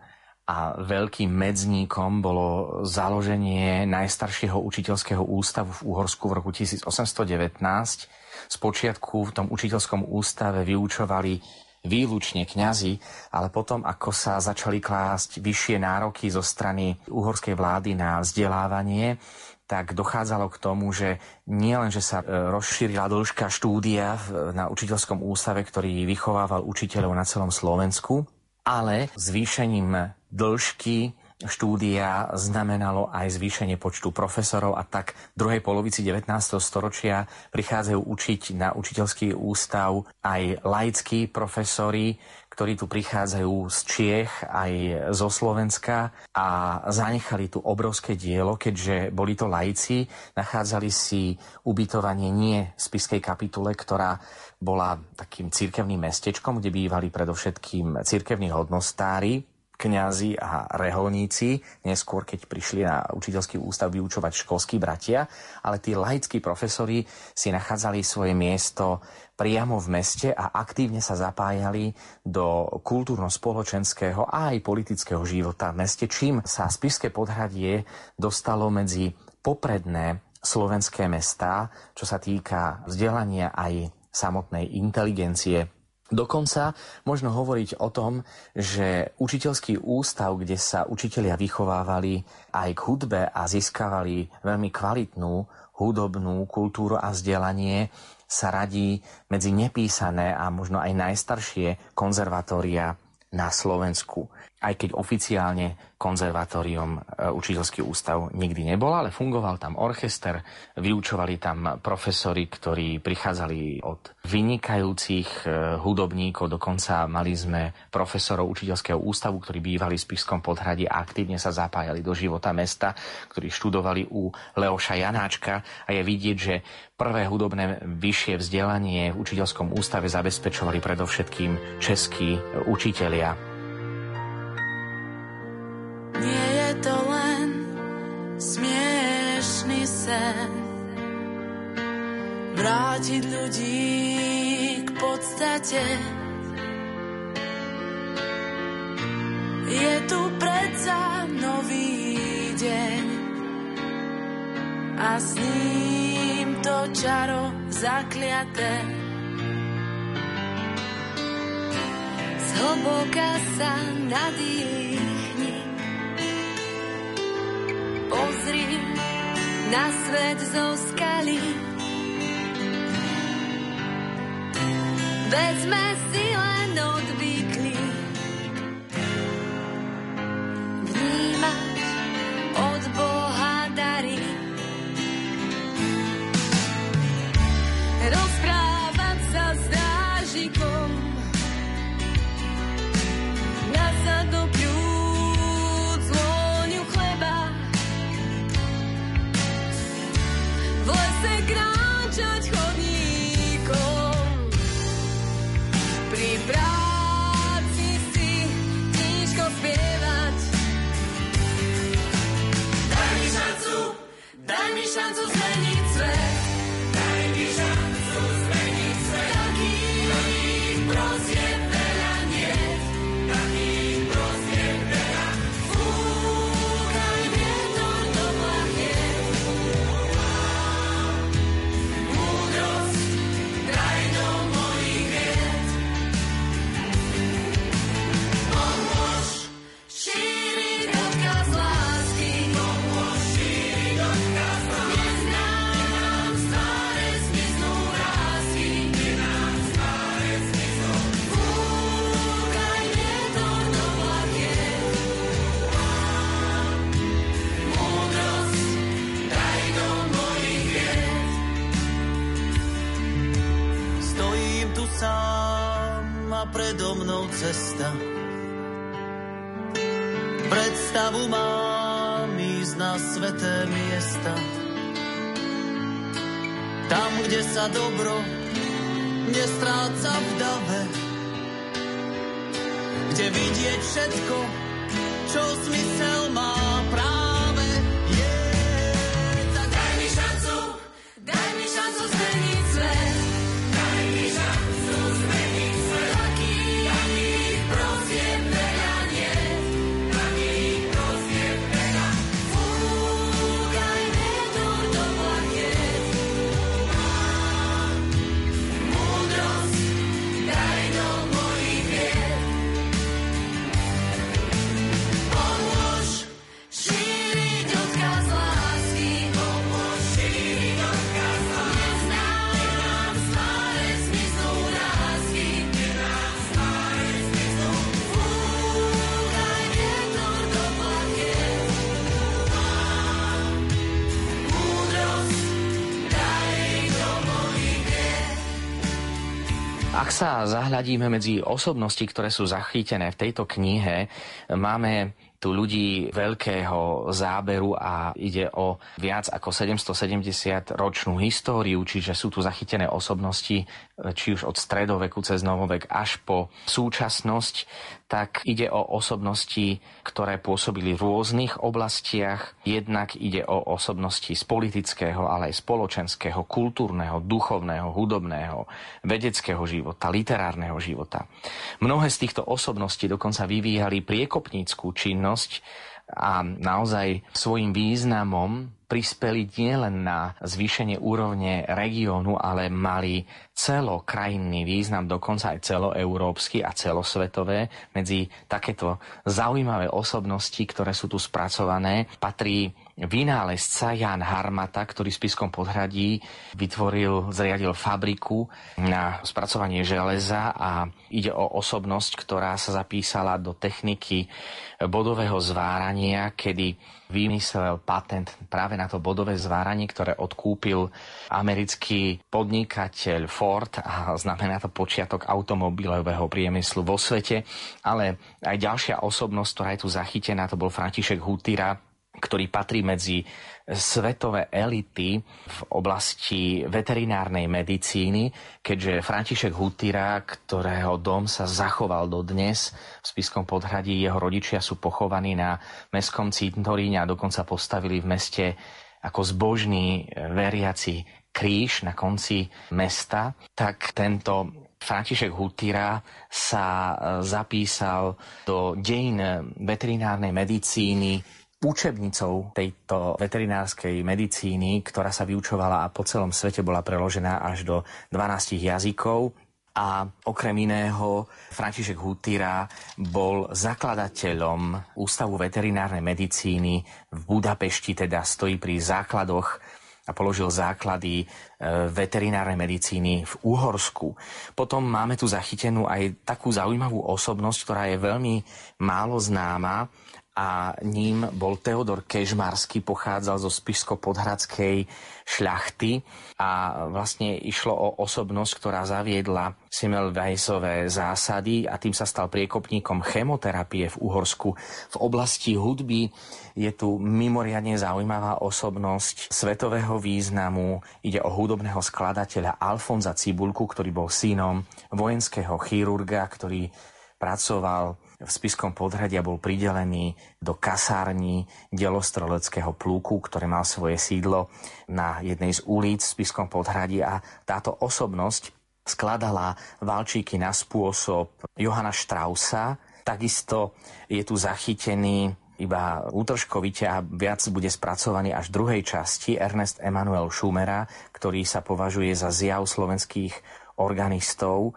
Speaker 10: a veľkým medzníkom bolo založenie najstaršieho učiteľského ústavu v Úhorsku v roku 1819. Spočiatku v tom učiteľskom ústave vyučovali výlučne kňazi, ale potom, ako sa začali klásť vyššie nároky zo strany uhorskej vlády na vzdelávanie, tak dochádzalo k tomu, že nie len, že sa e, rozšírila dĺžka štúdia na učiteľskom ústave, ktorý vychovával učiteľov na celom Slovensku, ale zvýšením dĺžky štúdia znamenalo aj zvýšenie počtu profesorov a tak v druhej polovici 19. storočia prichádzajú učiť na učiteľský ústav aj laickí profesori, ktorí tu prichádzajú z Čiech aj zo Slovenska a zanechali tu obrovské dielo, keďže boli to laici, nachádzali si ubytovanie nie v spiskej kapitule, ktorá bola takým cirkevným mestečkom, kde bývali predovšetkým cirkevní hodnostári, kňazi a reholníci, neskôr keď prišli na učiteľský ústav vyučovať školskí bratia, ale tí laickí profesori si nachádzali svoje miesto priamo v meste a aktívne sa zapájali do kultúrno-spoločenského a aj politického života v meste, čím sa Spišské podhradie dostalo medzi popredné slovenské mestá, čo sa týka vzdelania aj samotnej inteligencie Dokonca možno hovoriť o tom, že učiteľský ústav, kde sa učitelia vychovávali aj k hudbe a získavali veľmi kvalitnú hudobnú kultúru a vzdelanie, sa radí medzi nepísané a možno aj najstaršie konzervatória na Slovensku aj keď oficiálne konzervatórium e, učiteľský ústav nikdy nebol, ale fungoval tam orchester, vyučovali tam profesori, ktorí prichádzali od vynikajúcich e, hudobníkov, dokonca mali sme profesorov učiteľského ústavu, ktorí bývali v Spišskom podhradí a aktívne sa zapájali do života mesta, ktorí študovali u Leoša Janáčka a je vidieť, že prvé hudobné vyššie vzdelanie v učiteľskom ústave zabezpečovali predovšetkým českí učitelia.
Speaker 6: Sen vrátiť ľudí k podstate. Je tu predsa nový deň a s ním to čaro zakliaté. Zhlboka sa nadýchne na svet zo skaly. Veď sme si
Speaker 11: judge Predstavu mám ísť na sveté miesta. Tam, kde sa dobro nestráca v dave. Kde vidieť všetko, čo smysel má
Speaker 10: sa zahľadíme medzi osobnosti, ktoré sú zachytené v tejto knihe, máme tu ľudí veľkého záberu a ide o viac ako 770 ročnú históriu, čiže sú tu zachytené osobnosti či už od stredoveku cez novovek až po súčasnosť, tak ide o osobnosti, ktoré pôsobili v rôznych oblastiach. Jednak ide o osobnosti z politického, ale aj spoločenského, kultúrneho, duchovného, hudobného, vedeckého života, literárneho života. Mnohé z týchto osobností dokonca vyvíjali priekopníckú činnosť a naozaj svojim významom prispeli nielen na zvýšenie úrovne regiónu, ale mali celokrajinný význam, dokonca aj celoeurópsky a celosvetové. Medzi takéto zaujímavé osobnosti, ktoré sú tu spracované, patrí vynálezca Jan Harmata, ktorý v Spiskom podhradí vytvoril, zriadil fabriku na spracovanie železa a ide o osobnosť, ktorá sa zapísala do techniky bodového zvárania, kedy vymyslel patent práve na to bodové zváranie, ktoré odkúpil americký podnikateľ Ford a znamená to počiatok automobilového priemyslu vo svete. Ale aj ďalšia osobnosť, ktorá je tu zachytená, to bol František Hutira, ktorý patrí medzi svetové elity v oblasti veterinárnej medicíny, keďže František Hutira, ktorého dom sa zachoval do dnes v Spiskom podhradí, jeho rodičia sú pochovaní na mestskom cintoríne a dokonca postavili v meste ako zbožný veriaci kríž na konci mesta, tak tento František Hutira sa zapísal do dejín veterinárnej medicíny učebnicou tejto veterinárskej medicíny, ktorá sa vyučovala a po celom svete bola preložená až do 12 jazykov. A okrem iného František Hutira bol zakladateľom Ústavu veterinárnej medicíny v Budapešti, teda stojí pri základoch a položil základy e, veterinárnej medicíny v Uhorsku. Potom máme tu zachytenú aj takú zaujímavú osobnosť, ktorá je veľmi málo známa a ním bol Teodor Kežmarský, pochádzal zo Spišsko-Podhradskej šľachty a vlastne išlo o osobnosť, ktorá zaviedla Semmelweisové zásady a tým sa stal priekopníkom chemoterapie v Uhorsku. V oblasti hudby je tu mimoriadne zaujímavá osobnosť svetového významu. Ide o hudobného skladateľa Alfonza Cibulku, ktorý bol synom vojenského chirurga, ktorý pracoval v Spiskom podhradia bol pridelený do kasárni delostreleckého plúku, ktoré mal svoje sídlo na jednej z ulic v Spiskom podhradí a táto osobnosť skladala valčíky na spôsob Johana Strausa. Takisto je tu zachytený iba útržkovite a viac bude spracovaný až v druhej časti Ernest Emanuel Schumera, ktorý sa považuje za zjav slovenských organistov.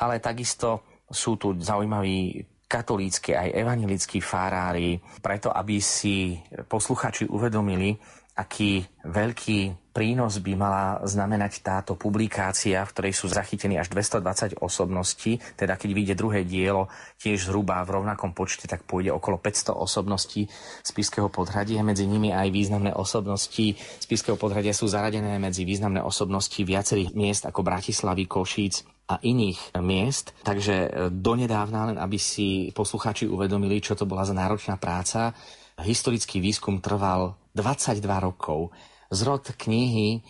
Speaker 10: Ale takisto sú tu zaujímaví katolícky aj evanilickí farári, preto aby si posluchači uvedomili, aký veľký prínos by mala znamenať táto publikácia, v ktorej sú zachytení až 220 osobností, teda keď vyjde druhé dielo tiež zhruba v rovnakom počte, tak pôjde okolo 500 osobností z Piského podhradia. Medzi nimi aj významné osobnosti z Piského podhradia sú zaradené medzi významné osobnosti viacerých miest ako Bratislavy, Košíc, a iných miest. Takže e, donedávna, len aby si poslucháči uvedomili, čo to bola za náročná práca, historický výskum trval 22 rokov. Zrod knihy e,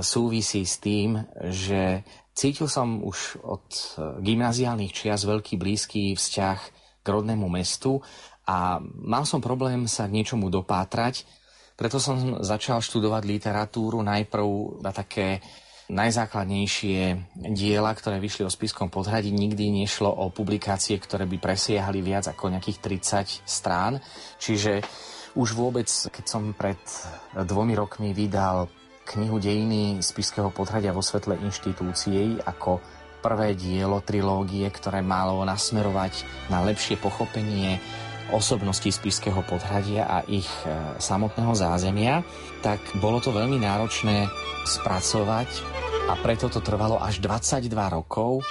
Speaker 10: súvisí s tým, že cítil som už od e, gymnaziálnych čias veľký blízky vzťah k rodnému mestu a mal som problém sa k niečomu dopátrať, preto som začal študovať literatúru najprv na také najzákladnejšie diela, ktoré vyšli o spiskom podhradí. Nikdy nešlo o publikácie, ktoré by presiehali viac ako nejakých 30 strán. Čiže už vôbec, keď som pred dvomi rokmi vydal knihu Dejiny spiského podhradia vo svetle inštitúcií ako prvé dielo trilógie, ktoré malo nasmerovať na lepšie pochopenie osobností spiského podhradia a ich e, samotného zázemia, tak bolo to veľmi náročné spracovať a preto to trvalo až 22 rokov.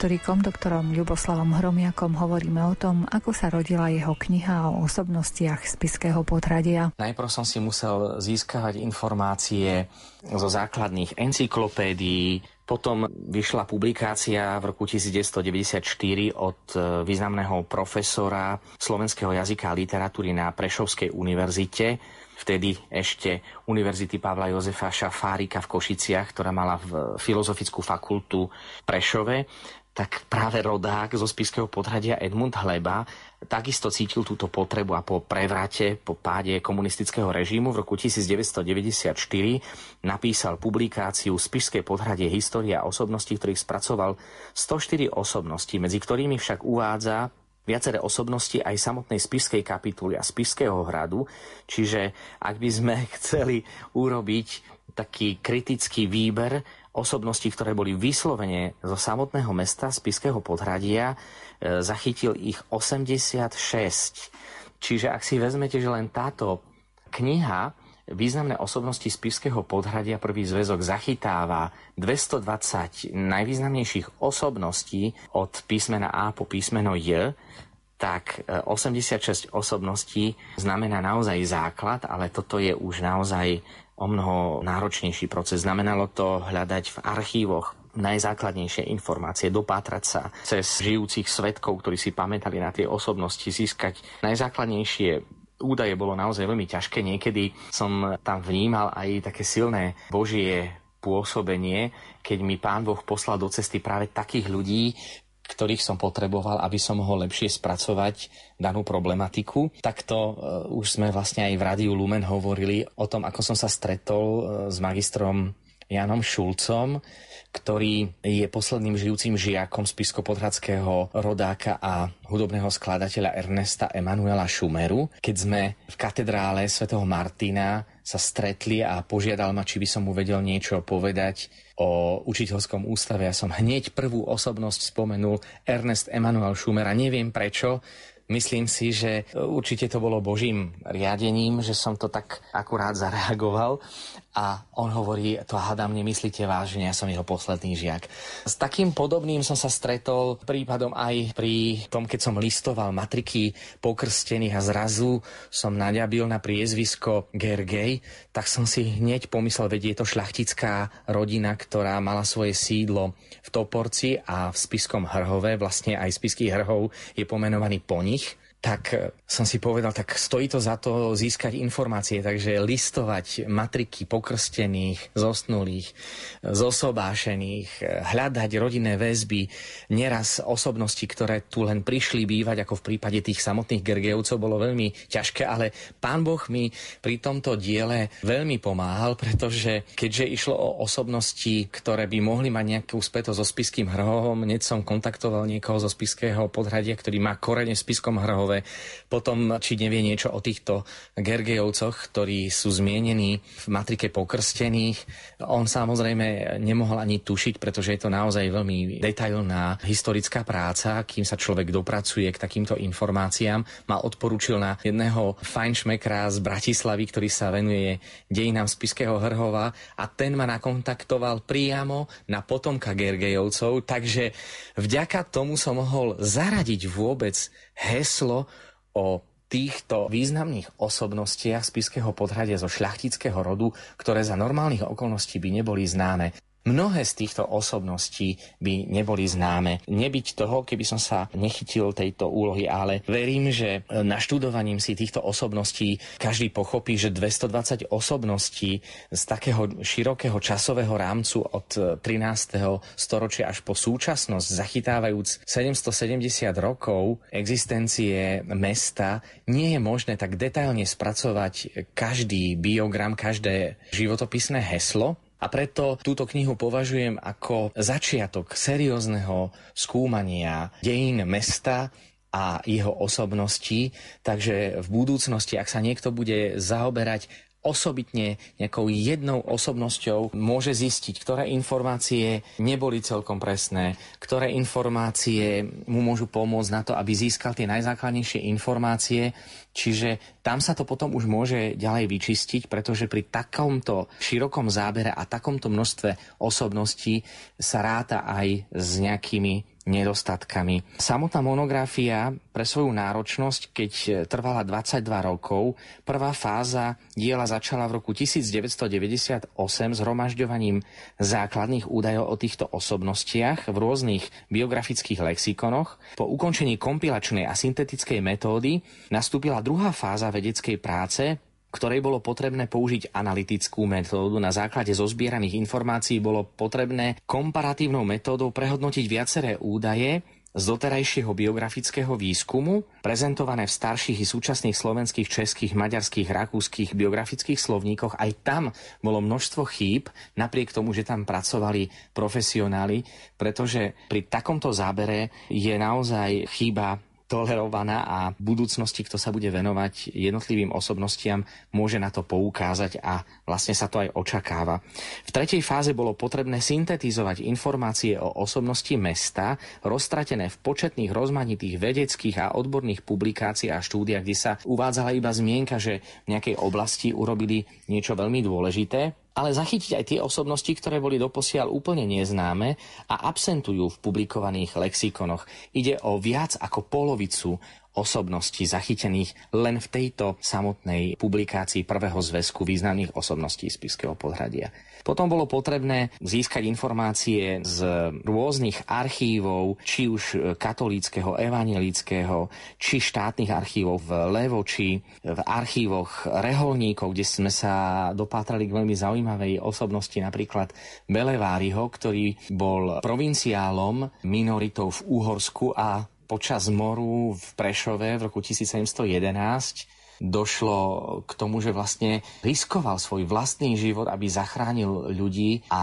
Speaker 5: Historikom doktorom Ľuboslavom Hromiakom hovoríme o tom, ako sa rodila jeho kniha o osobnostiach spiského potradia.
Speaker 10: Najprv som si musel získavať informácie zo základných encyklopédií, potom vyšla publikácia v roku 1994 od e, významného profesora slovenského jazyka a literatúry na Prešovskej univerzite, vtedy ešte Univerzity Pavla Jozefa Šafárika v Košiciach, ktorá mala v filozofickú fakultu Prešove, tak práve rodák zo Spiského podhradia Edmund Hleba takisto cítil túto potrebu a po prevrate, po páde komunistického režimu v roku 1994 napísal publikáciu Spišské podhradie história osobností, ktorých spracoval 104 osobností, medzi ktorými však uvádza viaceré osobnosti aj samotnej spiskej kapituly a spiského hradu. Čiže ak by sme chceli urobiť taký kritický výber osobností, ktoré boli vyslovene zo samotného mesta Spiského podhradia, e, zachytil ich 86. Čiže ak si vezmete, že len táto kniha Významné osobnosti Spišského podhradia prvý zväzok zachytáva 220 najvýznamnejších osobností od písmena A po písmeno J, tak 86 e, osobností znamená naozaj základ, ale toto je už naozaj o mnoho náročnejší proces. Znamenalo to hľadať v archívoch najzákladnejšie informácie, dopátrať sa cez žijúcich svetkov, ktorí si pamätali na tie osobnosti, získať najzákladnejšie údaje bolo naozaj veľmi ťažké. Niekedy som tam vnímal aj také silné božie pôsobenie, keď mi pán Boh poslal do cesty práve takých ľudí, ktorých som potreboval, aby som mohol lepšie spracovať danú problematiku. Takto uh, už sme vlastne aj v Rádiu Lumen hovorili o tom, ako som sa stretol uh, s magistrom Janom Šulcom, ktorý je posledným žijúcim žiakom spiskopodhradského rodáka a hudobného skladateľa Ernesta Emanuela Šumeru. Keď sme v katedrále svätého Martina sa stretli a požiadal ma, či by som mu vedel niečo povedať o učiteľskom ústave. Ja som hneď prvú osobnosť spomenul Ernest Emanuel Schumer a neviem prečo, Myslím si, že určite to bolo Božím riadením, že som to tak akurát zareagoval a on hovorí, to hádam, nemyslíte vážne, ja som jeho posledný žiak. S takým podobným som sa stretol prípadom aj pri tom, keď som listoval matriky pokrstených a zrazu som naďabil na priezvisko Gergej, tak som si hneď pomyslel, veď je to šľachtická rodina, ktorá mala svoje sídlo v Toporci a v Spiskom Hrhove, vlastne aj Spisky Hrhov je pomenovaný po nich tak e, som si povedal, tak stojí to za to získať informácie, takže listovať matriky pokrstených, zosnulých, zosobášených, e, hľadať rodinné väzby, neraz osobnosti, ktoré tu len prišli bývať, ako v prípade tých samotných Gergejovcov, bolo veľmi ťažké, ale pán Boh mi pri tomto diele veľmi pomáhal, pretože keďže išlo o osobnosti, ktoré by mohli mať nejakú spätosť so spiským hrhovom, hneď som kontaktoval niekoho zo spiského podhradia, ktorý má korene v spiskom hrhove Hrhove. Potom, či nevie niečo o týchto Gergejovcoch, ktorí sú zmienení v matrike pokrstených. On samozrejme nemohol ani tušiť, pretože je to naozaj veľmi detailná historická práca, kým sa človek dopracuje k takýmto informáciám. Ma odporúčil na jedného fajnšmekra z Bratislavy, ktorý sa venuje dejinám Spiského Hrhova a ten ma nakontaktoval priamo na potomka Gergejovcov, takže vďaka tomu som mohol zaradiť vôbec heslo o týchto významných osobnostiach spiského podhradia zo šľachtického rodu, ktoré za normálnych okolností by neboli známe. Mnohé z týchto osobností by neboli známe. Nebyť toho, keby som sa nechytil tejto úlohy, ale verím, že naštudovaním si týchto osobností každý pochopí, že 220 osobností z takého širokého časového rámcu od 13. storočia až po súčasnosť, zachytávajúc 770 rokov existencie mesta, nie je možné tak detailne spracovať každý biogram, každé životopisné heslo, a preto túto knihu považujem ako začiatok seriózneho skúmania dejín mesta a jeho osobností, takže v budúcnosti, ak sa niekto bude zaoberať osobitne nejakou jednou osobnosťou môže zistiť, ktoré informácie neboli celkom presné, ktoré informácie mu môžu pomôcť na to, aby získal tie najzákladnejšie informácie. Čiže tam sa to potom už môže ďalej vyčistiť, pretože pri takomto širokom zábere a takomto množstve osobností sa ráta aj s nejakými nedostatkami. Samotná monografia pre svoju náročnosť, keď trvala 22 rokov, prvá fáza diela začala v roku 1998 zhromažďovaním základných údajov o týchto osobnostiach v rôznych biografických lexikonoch. Po ukončení kompilačnej a syntetickej metódy nastúpila druhá fáza vedeckej práce, ktorej bolo potrebné použiť analytickú metódu. Na základe zozbieraných informácií bolo potrebné komparatívnou metódou prehodnotiť viaceré údaje z doterajšieho biografického výskumu, prezentované v starších i súčasných slovenských, českých, maďarských, rakúskych biografických slovníkoch. Aj tam bolo množstvo chýb, napriek tomu, že tam pracovali profesionáli, pretože pri takomto zábere je naozaj chyba tolerovaná a v budúcnosti, kto sa bude venovať jednotlivým osobnostiam, môže na to poukázať a vlastne sa to aj očakáva. V tretej fáze bolo potrebné syntetizovať informácie o osobnosti mesta, roztratené v početných rozmanitých vedeckých a odborných publikáciách a štúdiách, kde sa uvádzala iba zmienka, že v nejakej oblasti urobili niečo veľmi dôležité, ale zachytiť aj tie osobnosti, ktoré boli doposiaľ úplne neznáme a absentujú v publikovaných lexikonoch. Ide o viac ako polovicu osobností zachytených len v tejto samotnej publikácii prvého zväzku významných osobností Spiského podhradia. Potom bolo potrebné získať informácie z rôznych archívov, či už katolíckého, evangelického, či štátnych archívov v Levoči, v archívoch reholníkov, kde sme sa dopátrali k veľmi zaujímavej osobnosti, napríklad Beleváriho, ktorý bol provinciálom minoritou v Úhorsku a počas moru v Prešove v roku 1711 došlo k tomu, že vlastne riskoval svoj vlastný život, aby zachránil ľudí a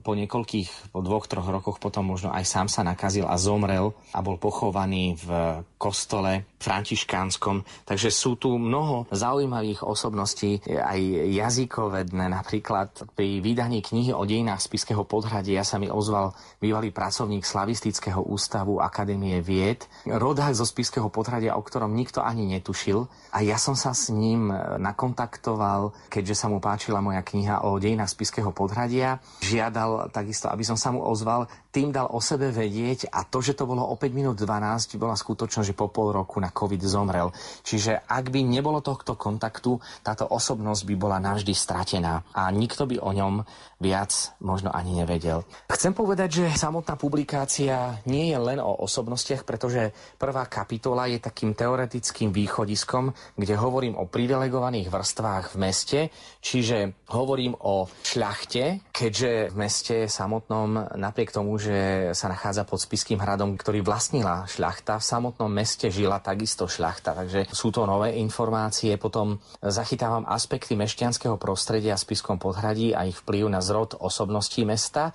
Speaker 10: po niekoľkých, po dvoch, troch rokoch potom možno aj sám sa nakazil a zomrel a bol pochovaný v kostole františkánskom. Takže sú tu mnoho zaujímavých osobností, aj jazykovedné. Napríklad pri vydaní knihy o dejinách Spiského podhradia sa mi ozval bývalý pracovník Slavistického ústavu Akadémie vied, rodák zo Spiského podhradia, o ktorom nikto ani netušil. A ja som sa s ním nakontaktoval, keďže sa mu páčila moja kniha o dejinách Spiského podhradia. Žiadal takisto, aby som sa mu ozval, tým dal o sebe vedieť a to, že to bolo o 5 minút 12, bola skutočnosť, že po pol roku na COVID zomrel. Čiže ak by nebolo tohto kontaktu, táto osobnosť by bola navždy stratená a nikto by o ňom viac možno ani nevedel. Chcem povedať, že samotná publikácia nie je len o osobnostiach, pretože prvá kapitola je takým teoretickým východiskom, kde hovorím o privilegovaných vrstvách v meste, čiže hovorím o šľachte, keďže v meste samotnom napriek tomu, že sa nachádza pod Spiským hradom, ktorý vlastnila šľachta, v samotnom meste žila takisto šľachta, takže sú to nové informácie. Potom zachytávam aspekty mešťanského prostredia v Spiskom podhradí a ich vplyv na zrod osobností mesta.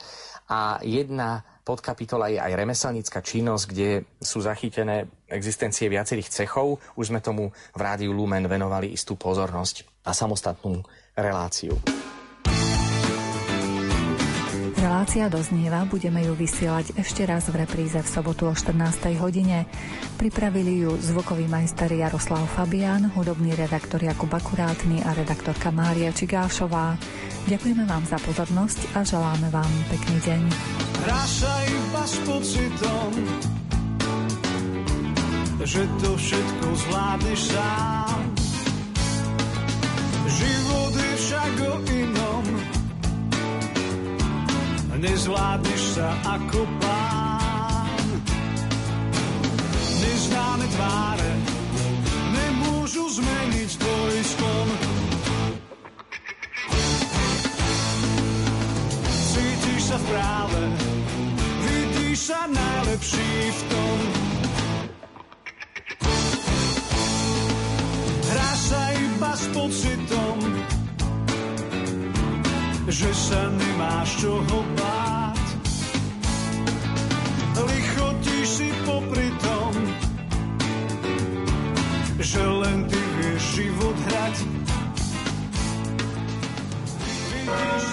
Speaker 10: A jedna podkapitola je aj remeselnícka činnosť, kde sú zachytené existencie viacerých cechov. Už sme tomu v rádiu Lumen venovali istú pozornosť a samostatnú reláciu.
Speaker 5: Relácia doznieva, budeme ju vysielať ešte raz v repríze v sobotu o 14. hodine. Pripravili ju zvukový majster Jaroslav Fabián, hudobný redaktor Jakub Akurátny a redaktorka Mária Čigášová. Ďakujeme vám za pozornosť a želáme vám pekný deň.
Speaker 12: Hráša iba pocitom, že to všetko zvládneš sám. Život je však o inom, nezvládneš sa ako pán. Neznáme tváre nemôžu zmeniť tvoj sklon. Cítiš sa v práve, vidíš sa najlepší v tom. Hráš sa iba s pocitom, že sa nemáš čoho báť. Že len ty vieš život hrať. Vidíš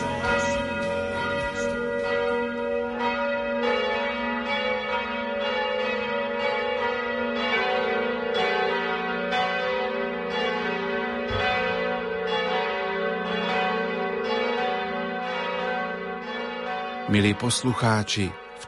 Speaker 13: Milí poslucháči,